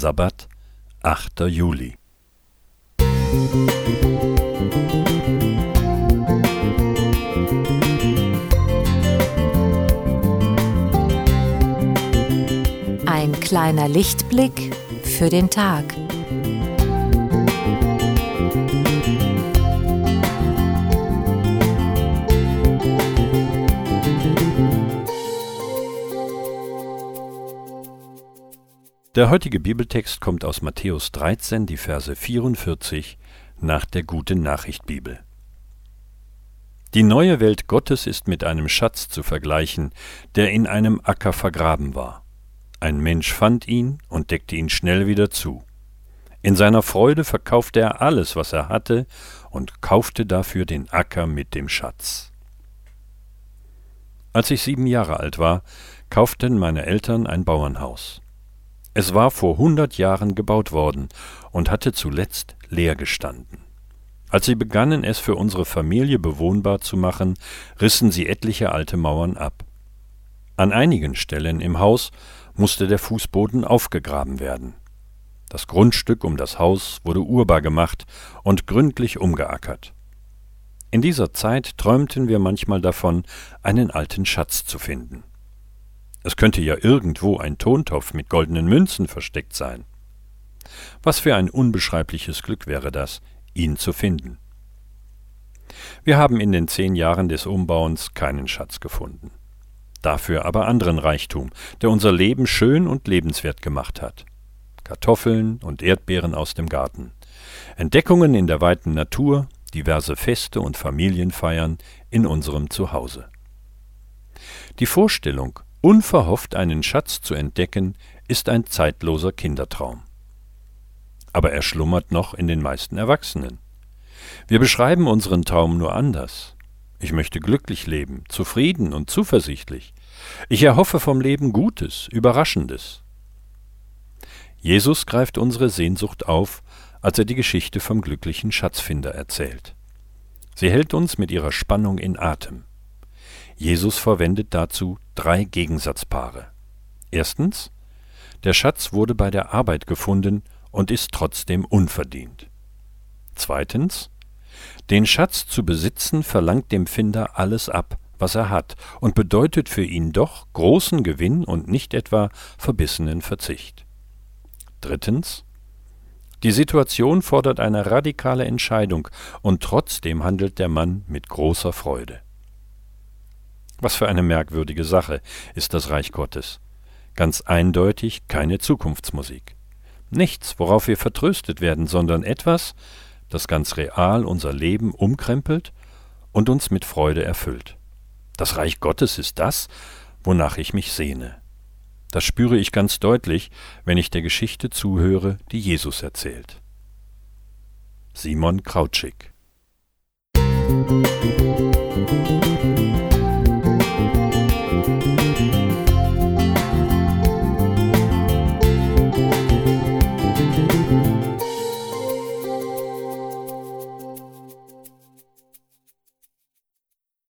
Sabbat, 8. Juli. Ein kleiner Lichtblick für den Tag. Der heutige Bibeltext kommt aus Matthäus 13, die Verse 44 nach der Guten Nachricht Bibel. Die neue Welt Gottes ist mit einem Schatz zu vergleichen, der in einem Acker vergraben war. Ein Mensch fand ihn und deckte ihn schnell wieder zu. In seiner Freude verkaufte er alles, was er hatte, und kaufte dafür den Acker mit dem Schatz. Als ich sieben Jahre alt war, kauften meine Eltern ein Bauernhaus. Es war vor hundert Jahren gebaut worden und hatte zuletzt leer gestanden. Als sie begannen, es für unsere Familie bewohnbar zu machen, rissen sie etliche alte Mauern ab. An einigen Stellen im Haus musste der Fußboden aufgegraben werden. Das Grundstück um das Haus wurde urbar gemacht und gründlich umgeackert. In dieser Zeit träumten wir manchmal davon, einen alten Schatz zu finden. Es könnte ja irgendwo ein Tontopf mit goldenen Münzen versteckt sein. Was für ein unbeschreibliches Glück wäre das, ihn zu finden. Wir haben in den zehn Jahren des Umbauens keinen Schatz gefunden. Dafür aber anderen Reichtum, der unser Leben schön und lebenswert gemacht hat. Kartoffeln und Erdbeeren aus dem Garten, Entdeckungen in der weiten Natur, diverse Feste und Familienfeiern in unserem Zuhause. Die Vorstellung, Unverhofft einen Schatz zu entdecken, ist ein zeitloser Kindertraum. Aber er schlummert noch in den meisten Erwachsenen. Wir beschreiben unseren Traum nur anders. Ich möchte glücklich leben, zufrieden und zuversichtlich. Ich erhoffe vom Leben Gutes, Überraschendes. Jesus greift unsere Sehnsucht auf, als er die Geschichte vom glücklichen Schatzfinder erzählt. Sie hält uns mit ihrer Spannung in Atem. Jesus verwendet dazu drei Gegensatzpaare. Erstens, der Schatz wurde bei der Arbeit gefunden und ist trotzdem unverdient. Zweitens, den Schatz zu besitzen verlangt dem Finder alles ab, was er hat, und bedeutet für ihn doch großen Gewinn und nicht etwa verbissenen Verzicht. Drittens, die Situation fordert eine radikale Entscheidung, und trotzdem handelt der Mann mit großer Freude. Was für eine merkwürdige Sache ist das Reich Gottes. Ganz eindeutig keine Zukunftsmusik. Nichts, worauf wir vertröstet werden, sondern etwas, das ganz real unser Leben umkrempelt und uns mit Freude erfüllt. Das Reich Gottes ist das, wonach ich mich sehne. Das spüre ich ganz deutlich, wenn ich der Geschichte zuhöre, die Jesus erzählt. Simon Krautschik